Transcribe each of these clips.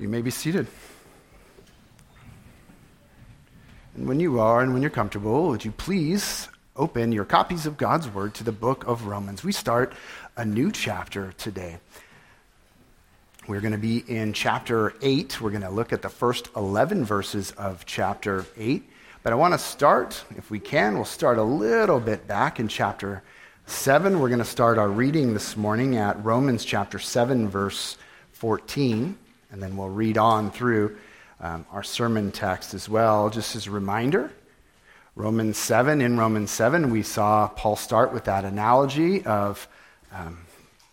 You may be seated. And when you are and when you're comfortable, would you please open your copies of God's Word to the book of Romans? We start a new chapter today. We're going to be in chapter 8. We're going to look at the first 11 verses of chapter 8. But I want to start, if we can, we'll start a little bit back in chapter 7. We're going to start our reading this morning at Romans chapter 7, verse 14 and then we'll read on through um, our sermon text as well. Just as a reminder, Romans 7, in Romans 7, we saw Paul start with that analogy of, um,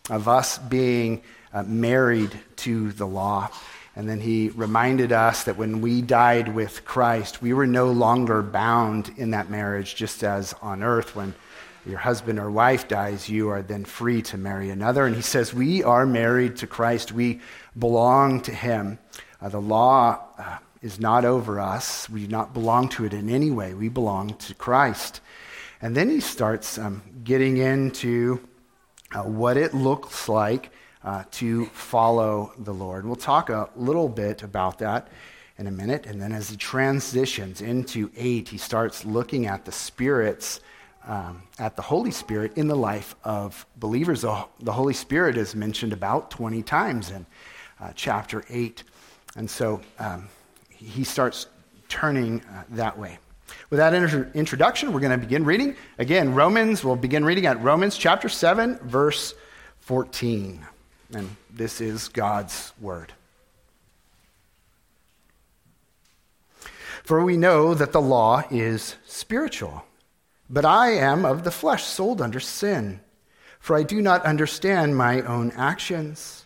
of us being uh, married to the law. And then he reminded us that when we died with Christ, we were no longer bound in that marriage, just as on earth, when your husband or wife dies, you are then free to marry another. And he says, We are married to Christ. We belong to him. Uh, the law uh, is not over us. We do not belong to it in any way. We belong to Christ. And then he starts um, getting into uh, what it looks like uh, to follow the Lord. We'll talk a little bit about that in a minute. And then as he transitions into 8, he starts looking at the Spirit's um, at the Holy Spirit in the life of believers. The, the, Holy Spirit is mentioned about 20 times in uh, chapter 8. And so um, he starts turning uh, that way. With that inter- introduction, we're going to begin reading. Again, Romans, we'll begin reading at Romans chapter 7, verse 14. And this is God's word. For we know that the law is spiritual but I am of the flesh, sold under sin. For I do not understand my own actions.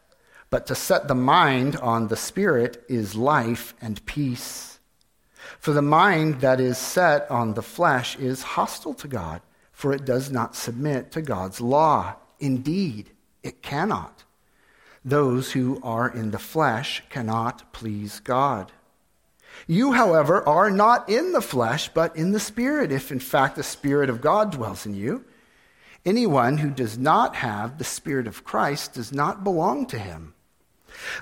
but to set the mind on the Spirit is life and peace. For the mind that is set on the flesh is hostile to God, for it does not submit to God's law. Indeed, it cannot. Those who are in the flesh cannot please God. You, however, are not in the flesh, but in the Spirit, if in fact the Spirit of God dwells in you. Anyone who does not have the Spirit of Christ does not belong to him.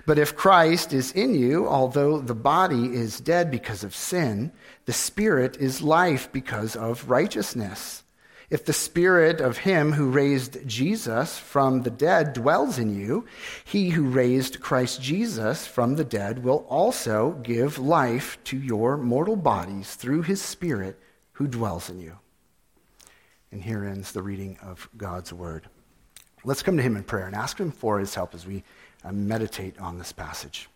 But if Christ is in you, although the body is dead because of sin, the spirit is life because of righteousness. If the spirit of him who raised Jesus from the dead dwells in you, he who raised Christ Jesus from the dead will also give life to your mortal bodies through his spirit who dwells in you. And here ends the reading of God's word. Let's come to him in prayer and ask him for his help as we uh, meditate on this passage.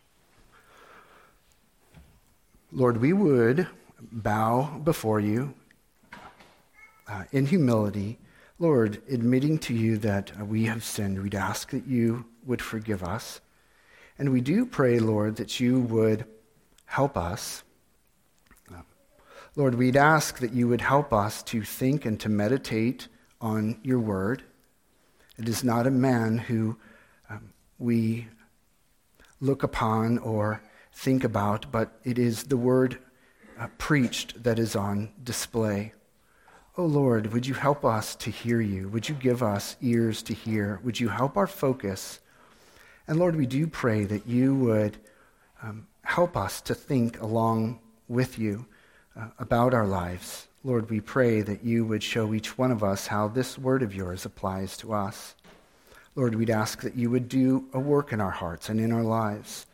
Lord, we would bow before you uh, in humility, Lord, admitting to you that we have sinned, we'd ask that you would forgive us. And we do pray, Lord, that you would help us. Uh, Lord, we'd ask that you would help us to think and to meditate on your word. It is not a man who we look upon or think about, but it is the word uh, preached that is on display. Oh Lord, would you help us to hear you? Would you give us ears to hear? Would you help our focus? And Lord, we do pray that you would um, help us to think along with you uh, about our lives. Lord, we pray that you would show each one of us how this word of yours applies to us. Lord, we'd ask that you would do a work in our hearts and in our lives.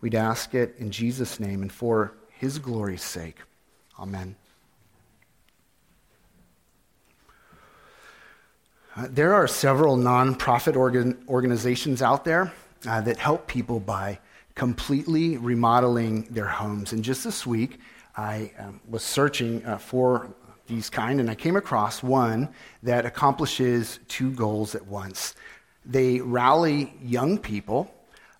We'd ask it in Jesus' name and for his glory's sake. Amen. Uh, there are several nonprofit organ- organizations out there uh, that help people by completely remodeling their homes. And just this week, I um, was searching uh, for these kind, and I came across one that accomplishes two goals at once. They rally young people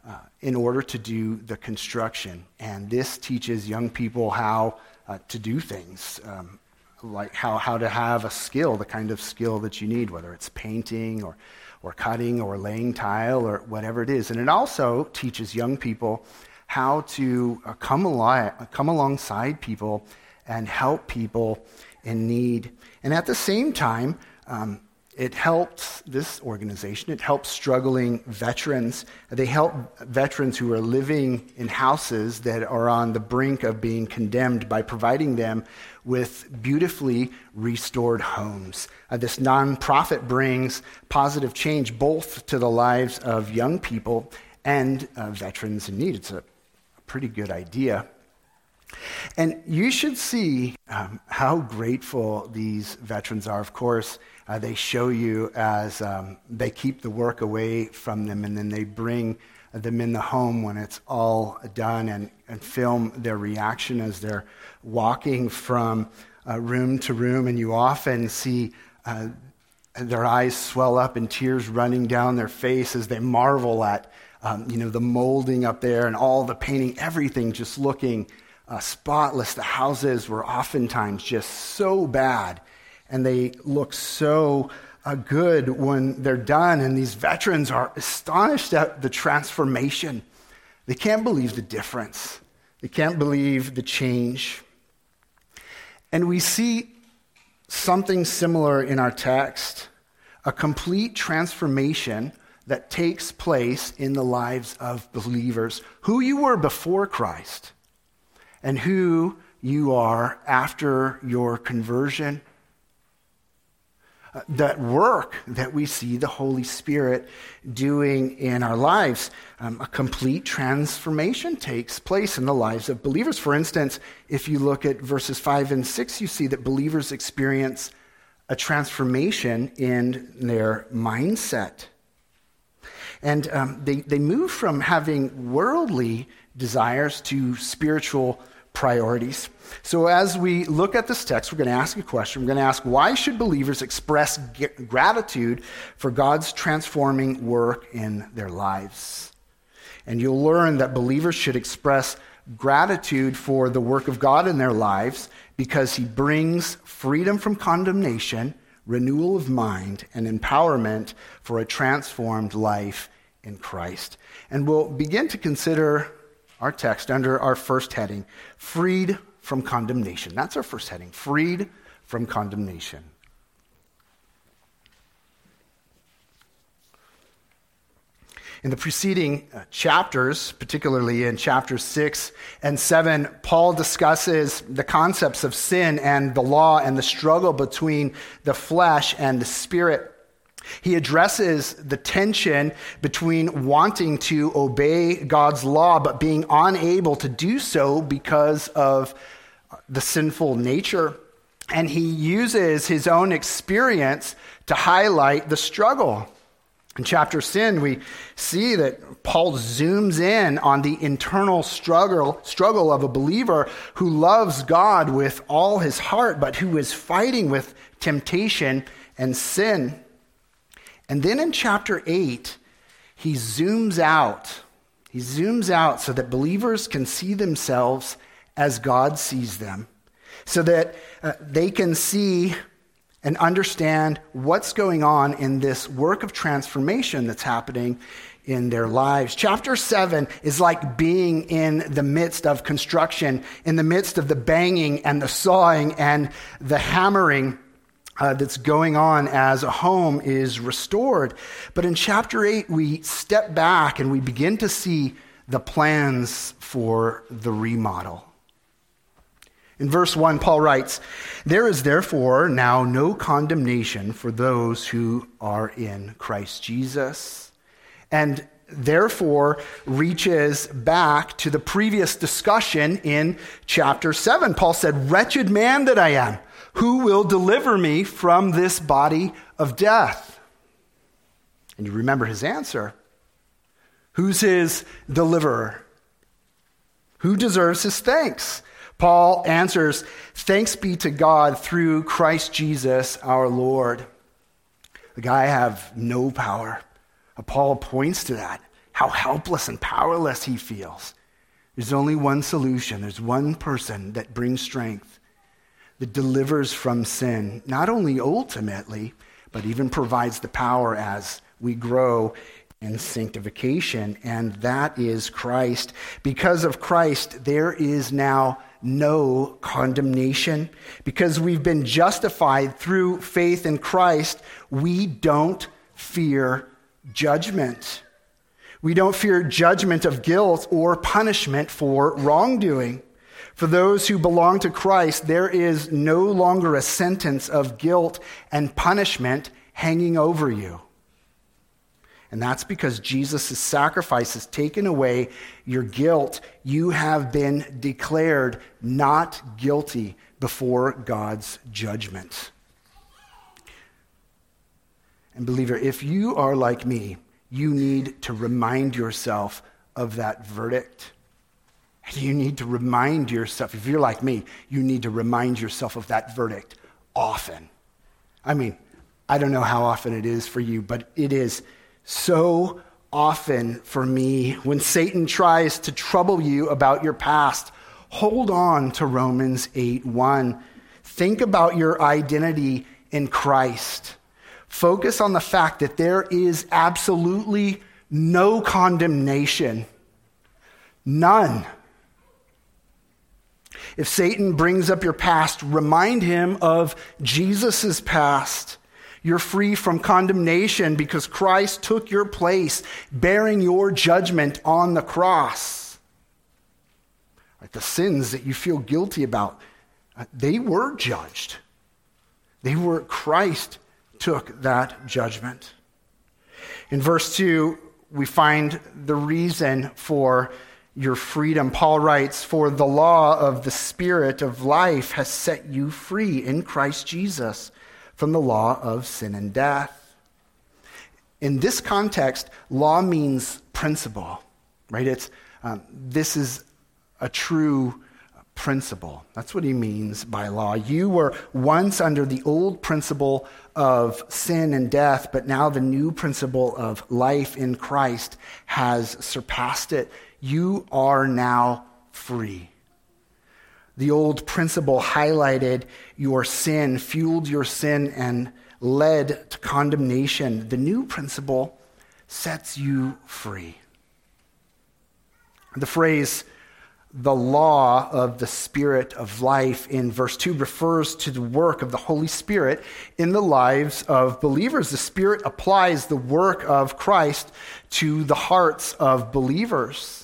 uh, in order to do the construction, and this teaches young people how uh, to do things. Um, like how, how to have a skill, the kind of skill that you need, whether it's painting or, or cutting or laying tile or whatever it is. And it also teaches young people how to uh, come, ali- come alongside people and help people in need. And at the same time, um, it helps this organization, it helps struggling veterans. They help veterans who are living in houses that are on the brink of being condemned by providing them with beautifully restored homes. Uh, this nonprofit brings positive change both to the lives of young people and uh, veterans in need. It's a, pretty good idea. And you should see um, how grateful these veterans are. Of course, uh, they show you as um, they keep the work away from them and then they bring them in the home when it's all done and, and film their reaction as they're walking from uh, room to room. And you often see uh, their eyes swell up and tears running down their face as they marvel at um, you know, the molding up there and all the painting, everything just looking uh, spotless. The houses were oftentimes just so bad, and they look so uh, good when they're done. And these veterans are astonished at the transformation. They can't believe the difference, they can't believe the change. And we see something similar in our text a complete transformation that takes place in the lives of believers. Who you were before Christ and who you are after your conversion. Uh, that work that we see the Holy Spirit doing in our lives, um, a complete transformation takes place in the lives of believers. For instance, if you look at verses 5 and 6, you see that believers experience a transformation in their mindset. And um, they, they move from having worldly desires to spiritual priorities. So, as we look at this text, we're going to ask a question. We're going to ask why should believers express gratitude for God's transforming work in their lives? And you'll learn that believers should express gratitude for the work of God in their lives because he brings freedom from condemnation, renewal of mind, and empowerment for a transformed life in Christ. And we'll begin to consider our text under our first heading freed from condemnation. That's our first heading freed from condemnation. In the preceding uh, chapters, particularly in chapters 6 and 7, Paul discusses the concepts of sin and the law and the struggle between the flesh and the spirit. He addresses the tension between wanting to obey God's law but being unable to do so because of the sinful nature. And he uses his own experience to highlight the struggle. In chapter sin, we see that Paul zooms in on the internal struggle, struggle of a believer who loves God with all his heart, but who is fighting with temptation and sin. And then in chapter 8, he zooms out. He zooms out so that believers can see themselves as God sees them, so that uh, they can see and understand what's going on in this work of transformation that's happening in their lives. Chapter 7 is like being in the midst of construction, in the midst of the banging and the sawing and the hammering. Uh, that's going on as a home is restored. But in chapter 8, we step back and we begin to see the plans for the remodel. In verse 1, Paul writes, There is therefore now no condemnation for those who are in Christ Jesus. And therefore reaches back to the previous discussion in chapter 7. Paul said, Wretched man that I am, who will deliver me from this body of death? And you remember his answer. Who's his deliverer? Who deserves his thanks? Paul answers, Thanks be to God through Christ Jesus our Lord. The guy have no power. Paul points to that, how helpless and powerless he feels. There's only one solution. There's one person that brings strength, that delivers from sin, not only ultimately, but even provides the power as we grow in sanctification, and that is Christ. Because of Christ, there is now no condemnation. Because we've been justified through faith in Christ, we don't fear judgment. We don't fear judgment of guilt or punishment for wrongdoing. For those who belong to Christ, there is no longer a sentence of guilt and punishment hanging over you. And that's because Jesus' sacrifice has taken away your guilt. You have been declared not guilty before God's judgment. And, believer, if you are like me, you need to remind yourself of that verdict. You need to remind yourself, if you're like me, you need to remind yourself of that verdict often. I mean, I don't know how often it is for you, but it is so often for me when Satan tries to trouble you about your past. Hold on to Romans 8 1. Think about your identity in Christ. Focus on the fact that there is absolutely no condemnation. None. If Satan brings up your past, remind him of Jesus' past. You're free from condemnation because Christ took your place, bearing your judgment on the cross. Like the sins that you feel guilty about, uh, they were judged. They were, Christ took that judgment. In verse 2, we find the reason for your freedom. Paul writes, For the law of the Spirit of life has set you free in Christ Jesus from the law of sin and death. In this context, law means principle, right? It's, um, this is a true principle. That's what he means by law. You were once under the old principle of sin and death, but now the new principle of life in Christ has surpassed it. You are now free. The old principle highlighted your sin, fueled your sin, and led to condemnation. The new principle sets you free. The phrase, the law of the Spirit of life in verse 2 refers to the work of the Holy Spirit in the lives of believers. The Spirit applies the work of Christ to the hearts of believers.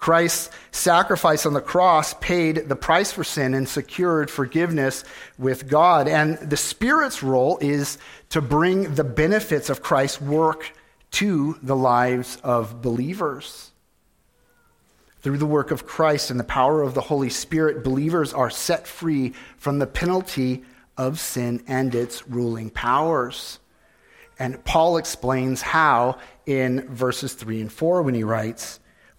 Christ's sacrifice on the cross paid the price for sin and secured forgiveness with God. And the Spirit's role is to bring the benefits of Christ's work to the lives of believers. Through the work of Christ and the power of the Holy Spirit, believers are set free from the penalty of sin and its ruling powers. And Paul explains how in verses 3 and 4 when he writes,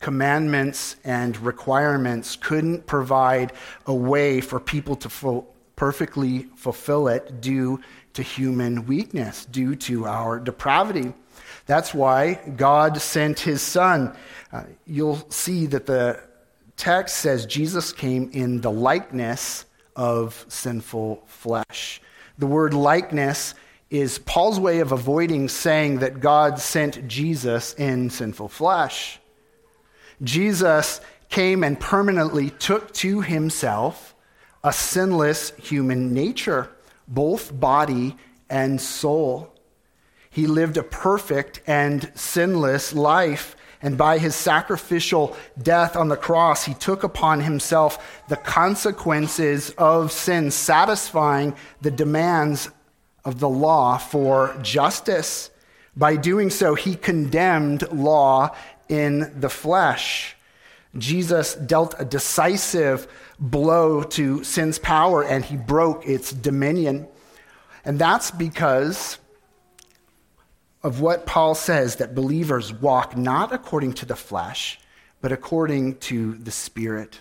commandments and requirements, couldn't provide a way for people to fo- perfectly fulfill it due to human weakness, due to our depravity. That's why God sent his Son. Uh, you'll see that the text says Jesus came in the likeness of sinful flesh. The word likeness is Paul's way of avoiding saying that God sent Jesus in sinful flesh. Jesus came and permanently took to himself a sinless human nature, both body and soul. He lived a perfect and sinless life and by his sacrificial death on the cross, he took upon himself the consequences of sin, satisfying the demands of the law for justice. By doing so, he condemned law in the flesh. Jesus dealt a decisive blow to sin's power and he broke its dominion. And that's because of what Paul says that believers walk not according to the flesh, but according to the Spirit.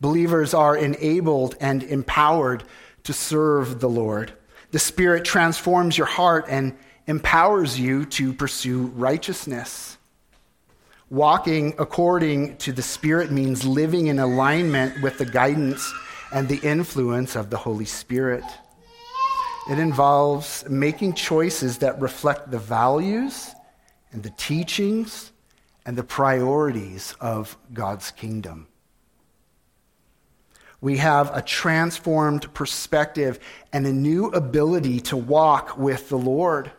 Believers are enabled and empowered to serve the Lord. The Spirit transforms your heart and empowers you to pursue righteousness. Walking according to the Spirit means living in alignment with the guidance and the influence of the Holy Spirit. It involves making choices that reflect the values and the teachings and the priorities of God's kingdom. We have a transformed perspective and a new ability to walk with the Lord.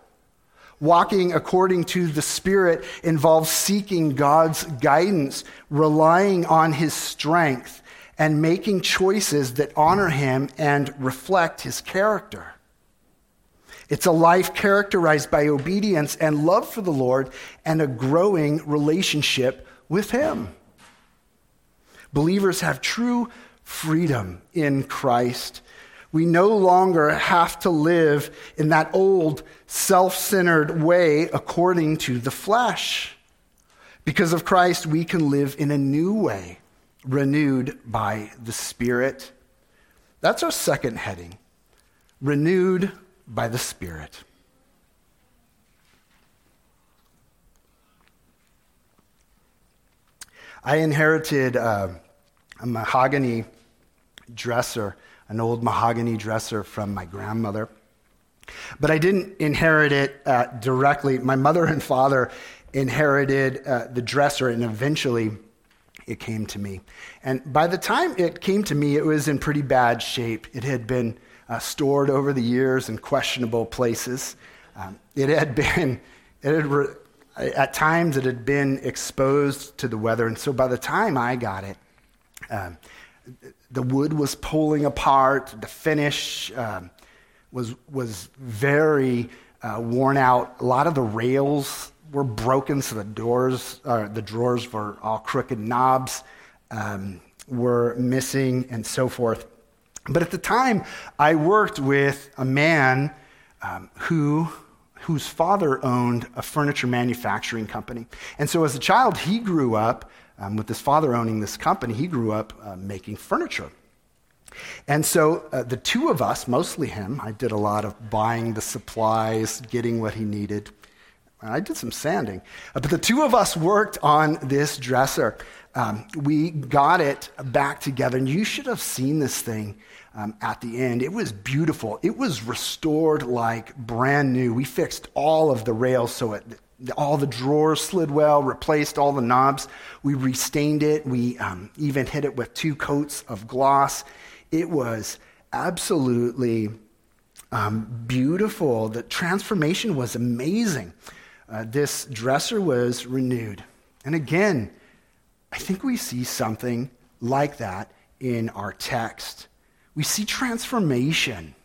Walking according to the Spirit involves seeking God's guidance, relying on His strength, and making choices that honor Him and reflect His character. It's a life characterized by obedience and love for the Lord and a growing relationship with Him. Believers have true freedom in Christ. We no longer have to live in that old, self centered way according to the flesh. Because of Christ, we can live in a new way, renewed by the Spirit. That's our second heading renewed by the Spirit. I inherited uh, a mahogany dresser, an old mahogany dresser from my grandmother. But I didn't inherit it uh, directly. My mother and father inherited uh, the dresser, and eventually it came to me. And by the time it came to me, it was in pretty bad shape. It had been uh, stored over the years in questionable places. Um, it had been, it had re- at times, it had been exposed to the weather. And so by the time I got it, um, the wood was pulling apart, the finish um, was, was very uh, worn out. A lot of the rails were broken, so the doors, uh, the drawers were all crooked knobs um, were missing, and so forth. But at the time, I worked with a man um, who, whose father owned a furniture manufacturing company. And so as a child, he grew up um, with his father owning this company, he grew up uh, making furniture. And so uh, the two of us, mostly him, I did a lot of buying the supplies, getting what he needed. I did some sanding. Uh, but the two of us worked on this dresser. Um, we got it back together, and you should have seen this thing um, at the end. It was beautiful. It was restored like brand new. We fixed all of the rails so it, all the drawers slid well, replaced all the knobs. We restained it. We um, even hit it with two coats of gloss. It was absolutely um, beautiful. The transformation was amazing. Uh, this dresser was renewed. And again, I think we see something like that in our text. We see transformation,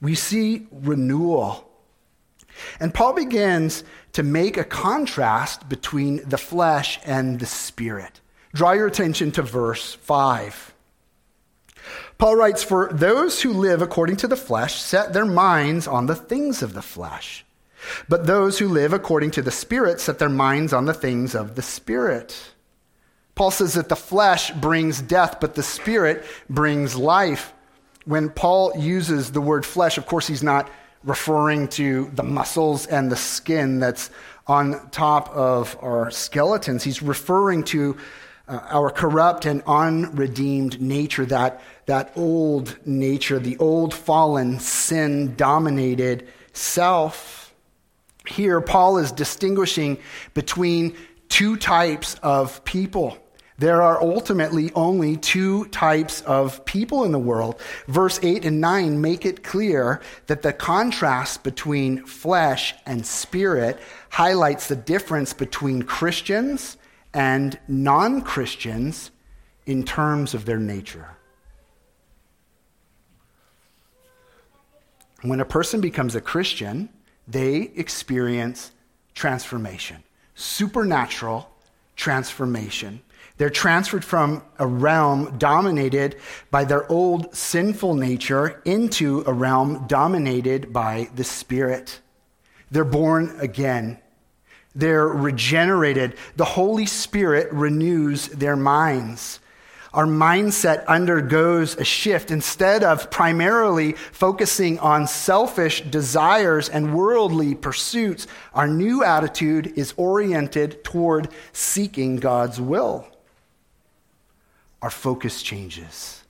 we see renewal. And Paul begins to make a contrast between the flesh and the spirit. Draw your attention to verse 5. Paul writes, For those who live according to the flesh set their minds on the things of the flesh. But those who live according to the Spirit set their minds on the things of the Spirit. Paul says that the flesh brings death, but the Spirit brings life. When Paul uses the word flesh, of course, he's not referring to the muscles and the skin that's on top of our skeletons. He's referring to uh, our corrupt and unredeemed nature, that, that old nature, the old fallen, sin dominated self. Here, Paul is distinguishing between two types of people. There are ultimately only two types of people in the world. Verse 8 and 9 make it clear that the contrast between flesh and spirit highlights the difference between Christians and non Christians in terms of their nature. When a person becomes a Christian, they experience transformation, supernatural transformation. They're transferred from a realm dominated by their old sinful nature into a realm dominated by the Spirit. They're born again. They're regenerated. The Holy Spirit renews their minds. Our mindset undergoes a shift. Instead of primarily focusing on selfish desires and worldly pursuits, our new attitude is oriented toward seeking God's will our focus changes.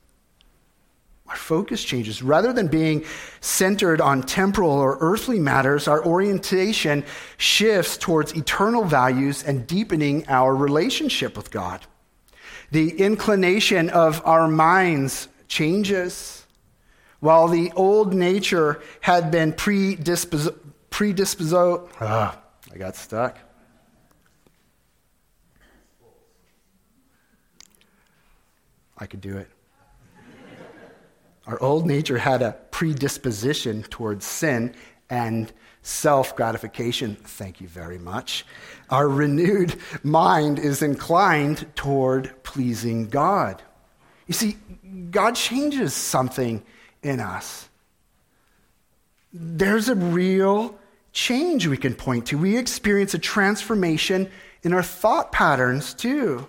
Our focus changes. Rather than being centered on temporal or earthly matters, our orientation shifts towards eternal values and deepening our relationship with God. The inclination of our minds changes. While the old nature had been predisposed, ah, I got stuck. I could do it. Our old nature had a predisposition towards sin and self gratification. Thank you very much. Our renewed mind is inclined toward pleasing God. You see, God changes something in us. There's a real change we can point to. We experience a transformation in our thought patterns too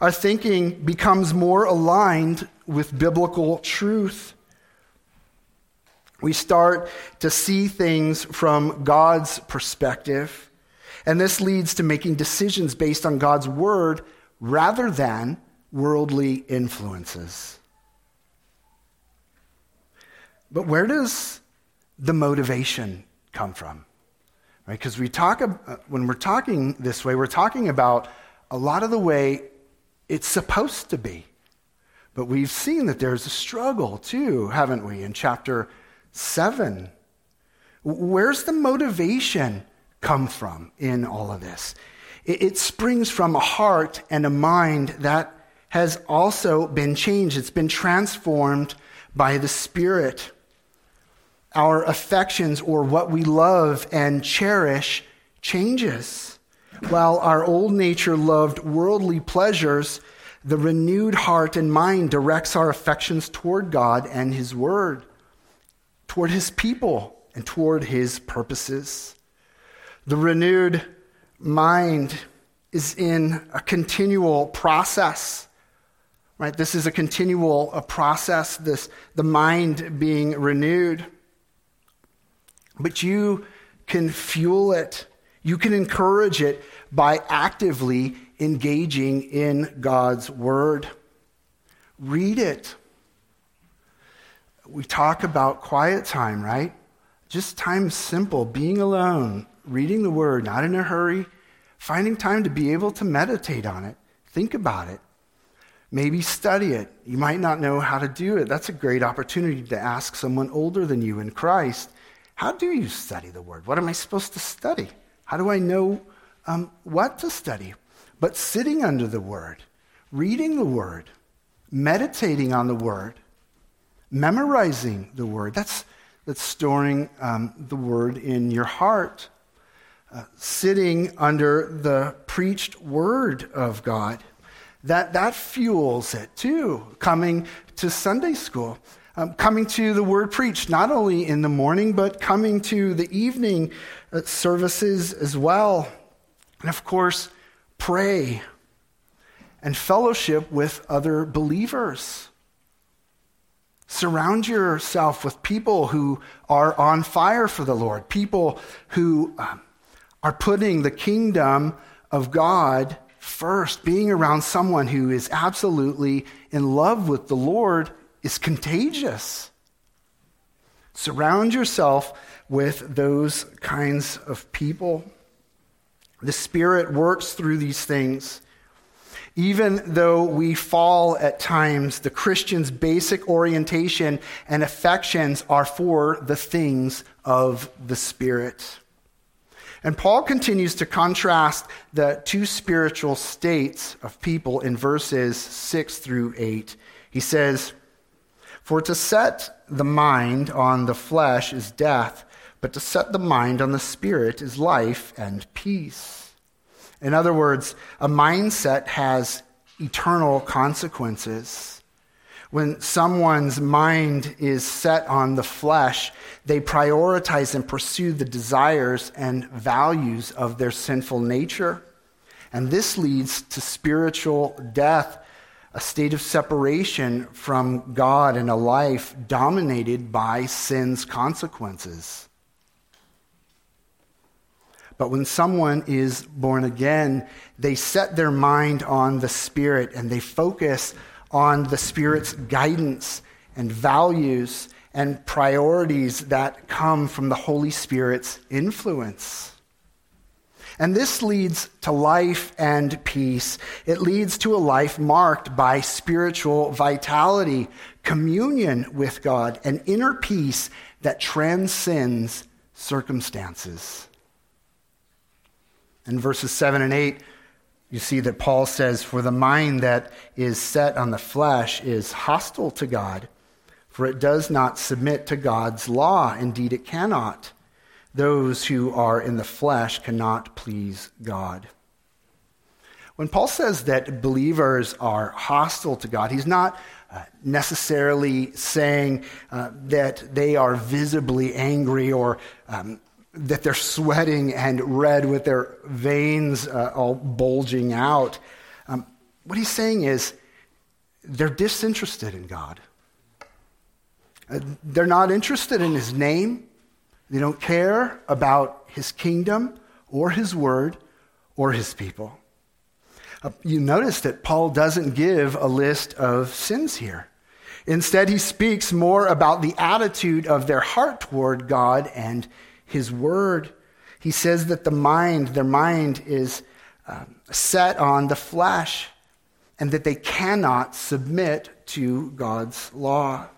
our thinking becomes more aligned with biblical truth. We start to see things from God's perspective, and this leads to making decisions based on God's word rather than worldly influences. But where does the motivation come from? Right? Because we talk when we're talking this way, we're talking about a lot of the way it's supposed to be. But we've seen that there's a struggle too, haven't we, in chapter 7? Where's the motivation come from in all of this? It, springs from a heart and a mind that has also been changed, it's been transformed by the Spirit. Our affections or what we love and cherish changes. While our old nature loved worldly pleasures, the renewed heart and mind directs our affections toward God and His Word, toward His people, and toward His purposes. The renewed mind is in a continual process. Right? This is a continual a process, this, the mind being renewed. But you can fuel it, you can encourage it by actively engaging in God's Word. Read it. We talk about quiet time, right? Just time simple, being alone, reading the Word, not in a hurry, finding time to be able to meditate on it, think about it. Maybe study it. You might not know how to do it. That's a great opportunity to ask someone older than you in Christ how do you study the Word? What am I supposed to study? How do I know um, what to study? But sitting under the Word, reading the Word, meditating on the Word, memorizing the Word, that's, that's storing um, the Word in your heart. Uh, sitting under the preached Word of God, that, that fuels it too. Coming to Sunday school, um, coming to the word preached, not only in the morning, but coming to the evening uh, services as well. And of course, pray and fellowship with other believers. Surround yourself with people who are on fire for the Lord, people who um, are putting the kingdom of God first. Being around someone who is absolutely in love with the Lord is contagious. Surround yourself with those kinds of people. The Spirit works through these things. Even though we fall at times, the Christian's basic orientation and affections are for the things of the Spirit. And Paul continues to contrast the two spiritual states of people in verses 6 through 8. He says, For to set the mind on the flesh is death, but to set the mind on the spirit is life and peace. In other words, a mindset has eternal consequences. When someone's mind is set on the flesh, they prioritize and pursue the desires and values of their sinful nature. And this leads to spiritual death, a state of separation from God and a life dominated by sin's consequences. But when someone is born again, they set their mind on the Spirit and they focus on the Spirit's guidance and values and priorities that come from the Holy Spirit's influence. And this leads to life and peace. It leads to a life marked by spiritual vitality, communion with God, and inner peace that transcends circumstances. In verses 7 and 8, you see that Paul says, For the mind that is set on the flesh is hostile to God, for it does not submit to God's law. Indeed, it cannot. Those who are in the flesh cannot please God. When Paul says that believers are hostile to God, he's not uh, necessarily saying uh, that they are visibly angry or um, that they're sweating and red with their veins uh, all bulging out. Um, what he's saying is they're disinterested in God. Uh, they're not interested in his name. They don't care about his kingdom or his word or his people. Uh, you notice that Paul doesn't give a list of sins here. Instead, he speaks more about the attitude of their heart toward God and his word. He says that the mind, their mind is uh, set on the flesh and that they cannot submit to God's law.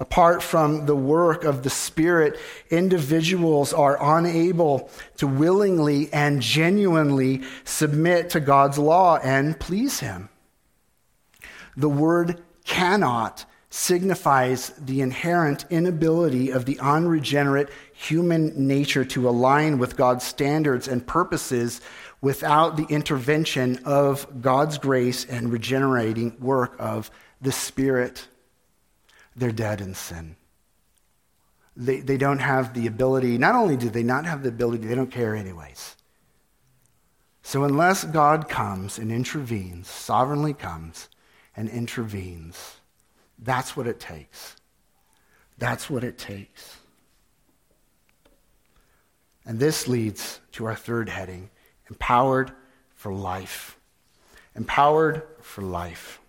Apart from the work of the Spirit, individuals are unable to willingly and genuinely submit to God's law and please Him. The word cannot signifies the inherent inability of the unregenerate human nature to align with God's standards and purposes without the intervention of God's grace and regenerating work of the Spirit. They're dead in sin. They, they don't have the ability, not only do they not have the ability, they don't care anyways. So, unless God comes and intervenes, sovereignly comes, and intervenes. That's what it takes. That's what it takes. And this leads to our third heading empowered for life. Empowered for life.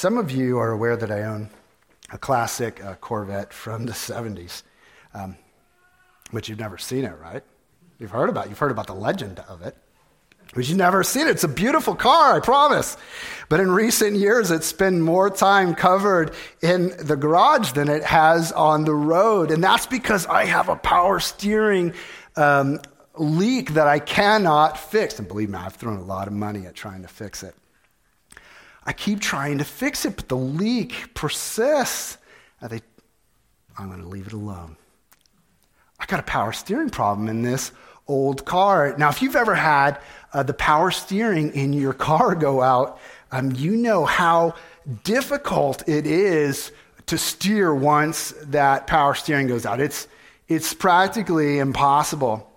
Some of you are aware that I own a classic uh, Corvette from the 70s, um, but you've never seen it, right? You've heard about it. You've heard about the legend of it. But you've never seen it. It's a beautiful car, I promise. But in recent years, it's spent more time covered in the garage than it has on the road. And that's because I have a power steering um, leak that I cannot fix. And believe me, I've thrown a lot of money at trying to fix it. I keep trying to fix it, but the leak persists. They, I'm going to leave it alone. I got a power steering problem in this old car. Now, if you've ever had uh, the power steering in your car go out, um, you know how difficult it is to steer once that power steering goes out. It's, it's practically impossible.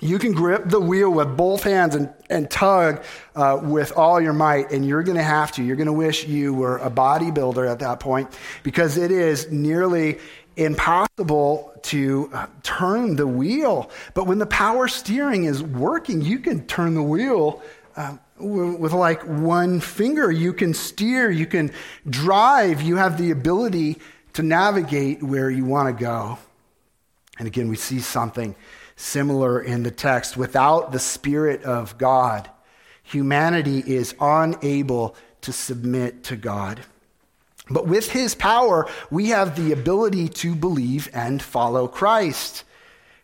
You can grip the wheel with both hands and, and tug uh, with all your might, and you're going to have to. You're going to wish you were a bodybuilder at that point because it is nearly impossible to uh, turn the wheel. But when the power steering is working, you can turn the wheel uh, with like one finger. You can steer, you can drive, you have the ability to navigate where you want to go. And again, we see something similar in the text. Without the Spirit of God, humanity is unable to submit to God. But with his power, we have the ability to believe and follow Christ.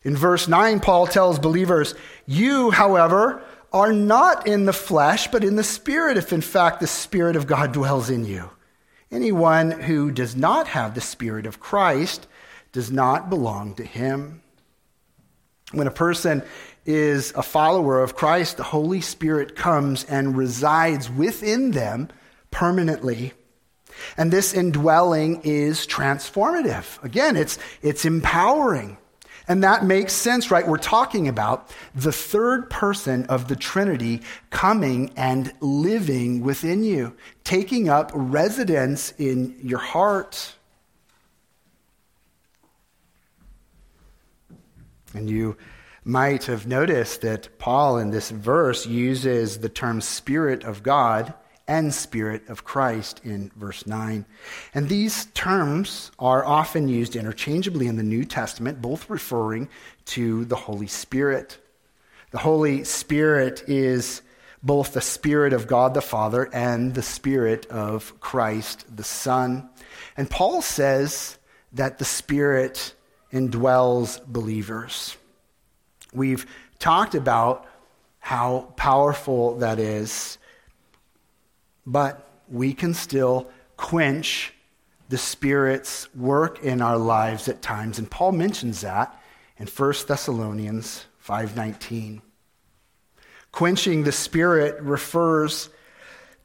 In verse 9, Paul tells believers, You, however, are not in the flesh, but in the Spirit, if in fact the Spirit of God dwells in you. Anyone who does not have the Spirit of Christ does not belong to him. When a person is a follower of Christ, the Holy Spirit comes and resides within them permanently. And this indwelling is transformative. Again, it's, it's empowering. And that makes sense, right? We're talking about the third person of the Trinity coming and living within you, taking up residence in your heart. And you might have noticed that Paul in this verse uses the term Spirit of God and Spirit of Christ in verse 9. And these terms are often used interchangeably in the New Testament, both referring to the Holy Spirit. The Holy Spirit is both the Spirit of God the Father and the Spirit of Christ the Son. And Paul says that the Spirit indwells believers. We've talked about how powerful that is but we can still quench the Spirit's work in our lives at times. And Paul mentions that in 1 Thessalonians 5.19. Quenching the Spirit refers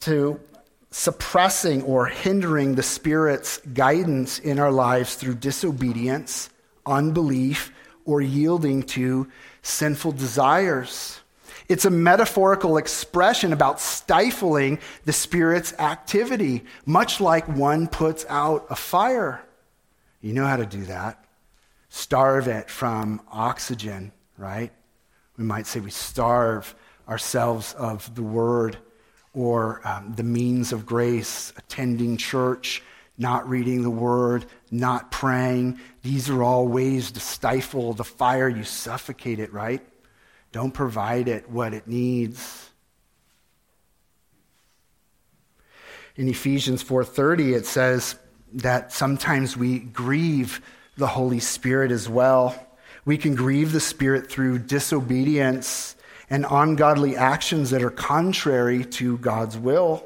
to suppressing or hindering the Spirit's guidance in our lives through disobedience, unbelief, or yielding to sinful desires. It's a metaphorical expression about stifling the Spirit's activity, much like one puts out a fire. You know how to do that. Starve it from oxygen, right? We might say we starve ourselves of the Word or um, the means of grace, attending church, not reading the Word, not praying. These are all ways to stifle the fire. You suffocate it, right? Don't provide it what it needs. In Ephesians 4:30 it says that sometimes we grieve the Holy Spirit as well. We can grieve the Spirit through disobedience and ungodly actions that are contrary to God's will.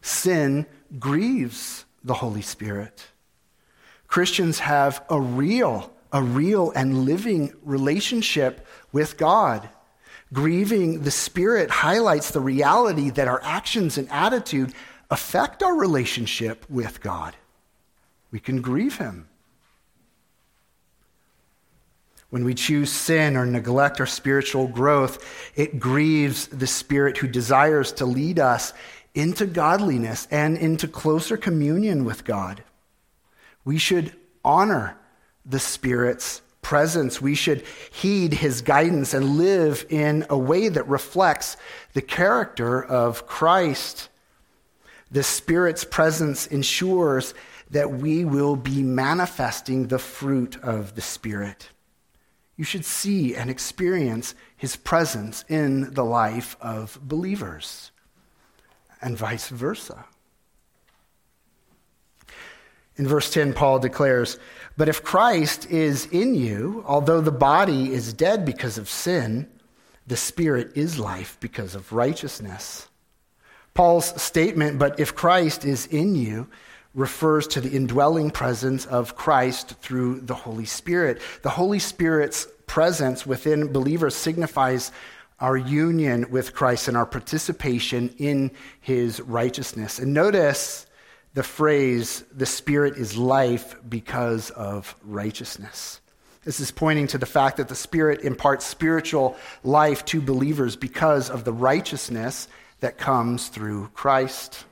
Sin grieves the Holy Spirit. Christians have a real, a real and living relationship with God. Grieving the Spirit highlights the reality that our actions and attitude affect our relationship with God. We can grieve Him. When we choose sin or neglect our spiritual growth, it grieves the Spirit who desires to lead us into godliness and into closer communion with God. We should honor the Spirit's presence. We should heed his guidance and live in a way that reflects the character of Christ. The Spirit's presence ensures that we will be manifesting the fruit of the Spirit. You should see and experience his presence in the life of believers, and vice versa. In verse 10, Paul declares, But if Christ is in you, although the body is dead because of sin, the spirit is life because of righteousness. Paul's statement, But if Christ is in you, refers to the indwelling presence of Christ through the Holy Spirit. The Holy Spirit's presence within believers signifies our union with Christ and our participation in his righteousness. And notice the phrase, the Spirit is life because of righteousness. This is pointing to the fact that the Spirit imparts spiritual life to believers because of the righteousness that comes through Christ.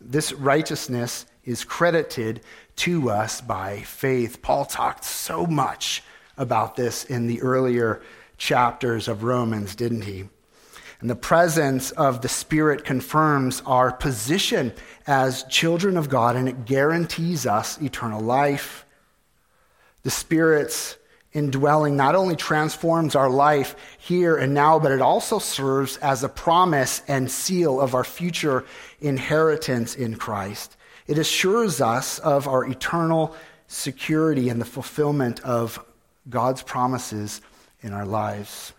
This righteousness is credited to us by faith. Paul talked so much about this in the earlier chapters of Romans, didn't he? And the presence of the Spirit confirms our position as children of God, and it guarantees us eternal life. The Spirit's indwelling not only transforms our life here and now, but it also serves as a promise and seal of our future inheritance in Christ. It assures us of our eternal security and the fulfillment of God's promises in our lives.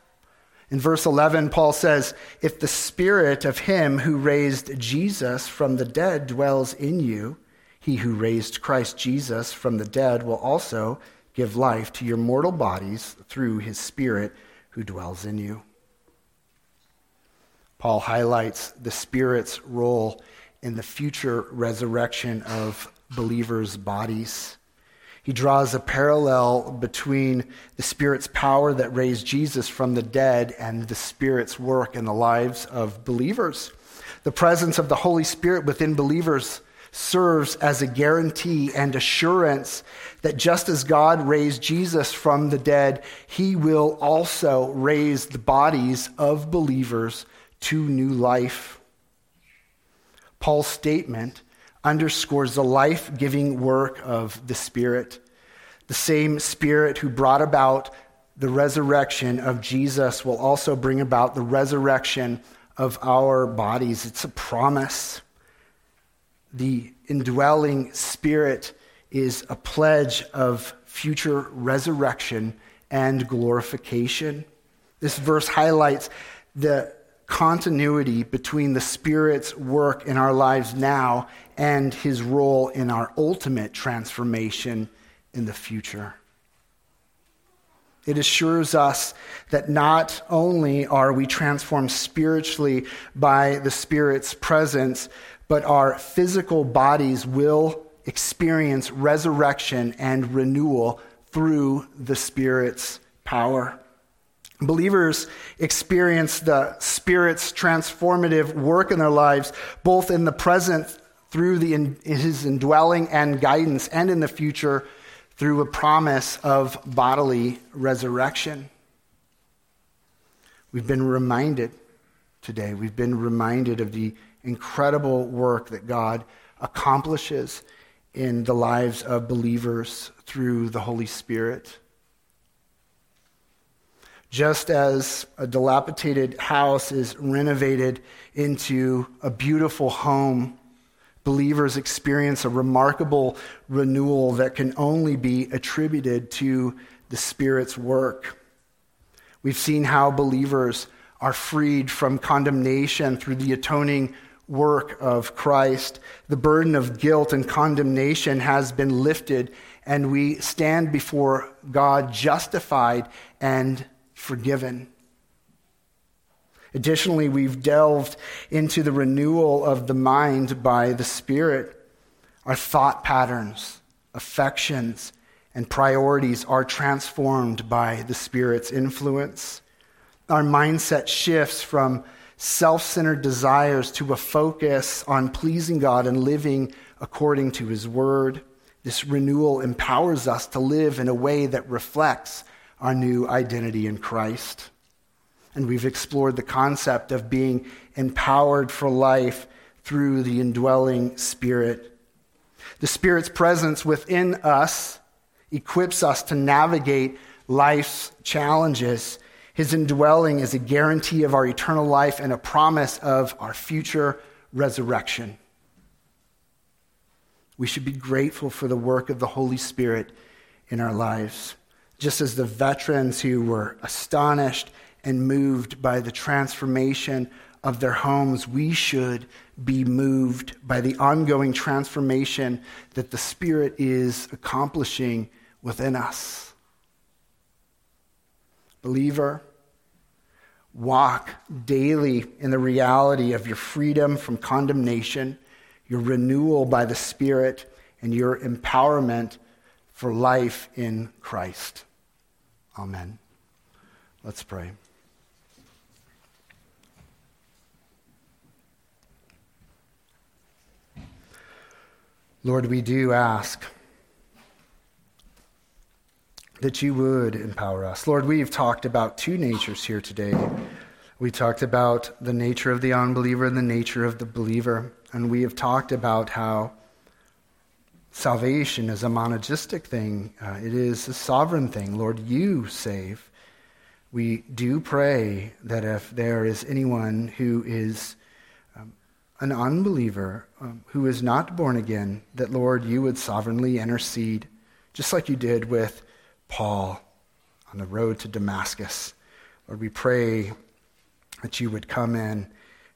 In verse 11, Paul says, If the spirit of him who raised Jesus from the dead dwells in you, he who raised Christ Jesus from the dead will also give life to your mortal bodies through his spirit who dwells in you. Paul highlights the Spirit's role in the future resurrection of believers' bodies. He draws a parallel between the Spirit's power that raised Jesus from the dead and the Spirit's work in the lives of believers. The presence of the Holy Spirit within believers serves as a guarantee and assurance that just as God raised Jesus from the dead, he will also raise the bodies of believers to new life. Paul's statement underscores the life giving work of the Spirit. The same Spirit who brought about the resurrection of Jesus will also bring about the resurrection of our bodies. It's a promise. The indwelling Spirit is a pledge of future resurrection and glorification. This verse highlights the continuity between the Spirit's work in our lives now and his role in our ultimate transformation in the future. It assures us that not only are we transformed spiritually by the Spirit's presence, but our physical bodies will experience resurrection and renewal through the Spirit's power. Believers experience the Spirit's transformative work in their lives, both in the present through the, his indwelling and guidance, and in the future through a promise of bodily resurrection. We've been reminded today, we've been reminded of the incredible work that God accomplishes in the lives of believers through the Holy Spirit. Just as a dilapidated house is renovated into a beautiful home, believers experience a remarkable renewal that can only be attributed to the Spirit's work. We've seen how believers are freed from condemnation through the atoning work of Christ. The burden of guilt and condemnation has been lifted, and we stand before God justified and forgiven. Additionally, we've delved into the renewal of the mind by the Spirit. Our thought patterns, affections, and priorities are transformed by the Spirit's influence. Our mindset shifts from self centered desires to a focus on pleasing God and living according to His Word. This renewal empowers us to live in a way that reflects our new identity in Christ. And we've explored the concept of being empowered for life through the indwelling Spirit. The Spirit's presence within us equips us to navigate life's challenges. His indwelling is a guarantee of our eternal life and a promise of our future resurrection. We should be grateful for the work of the Holy Spirit in our lives, just as the veterans who were astonished and moved by the transformation of their homes, we should be moved by the ongoing transformation that the Spirit is accomplishing within us. Believer, walk daily in the reality of your freedom from condemnation, your renewal by the Spirit, and your empowerment for life in Christ. Amen. Let's pray. Lord, we do ask that you would empower us. Lord, we've talked about two natures here today. We talked about the nature of the unbeliever and the nature of the believer. And we have talked about how salvation is a monergistic thing, uh, it is a sovereign thing. Lord, you save. We do pray that if there is anyone who is an unbeliever, um, who is not born again, that, Lord, you would sovereignly intercede, just like you did with Paul on the road to Damascus. Lord, we pray that you would come in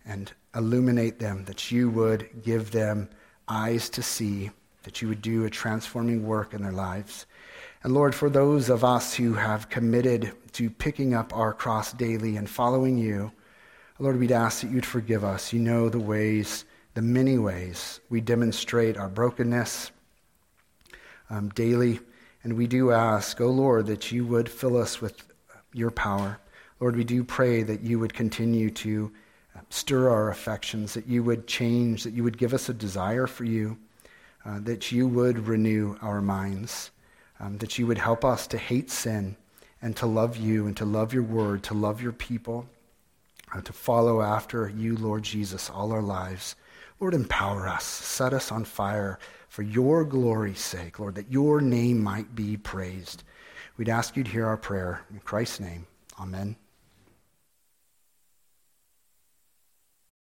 and illuminate them, that you would give them eyes to see, that you would do a transforming work in their lives. And Lord, for those of us who have committed to picking up our cross daily and following you, Lord, we'd ask that you'd forgive us. You know the ways, the many ways we demonstrate our brokenness um, daily. And we do ask, oh Lord, that you would fill us with your power. Lord, we do pray that you would continue to uh, stir our affections, that you would change, that you would give us a desire for you, uh, that you would renew our minds, um, that you would help us to hate sin and to love you and to love your word, to love your people, uh, to follow after you, Lord Jesus, all our lives. Lord, empower us, set us on fire for your glory's sake, Lord, that your name might be praised. We'd ask you to hear our prayer. In Christ's name, amen.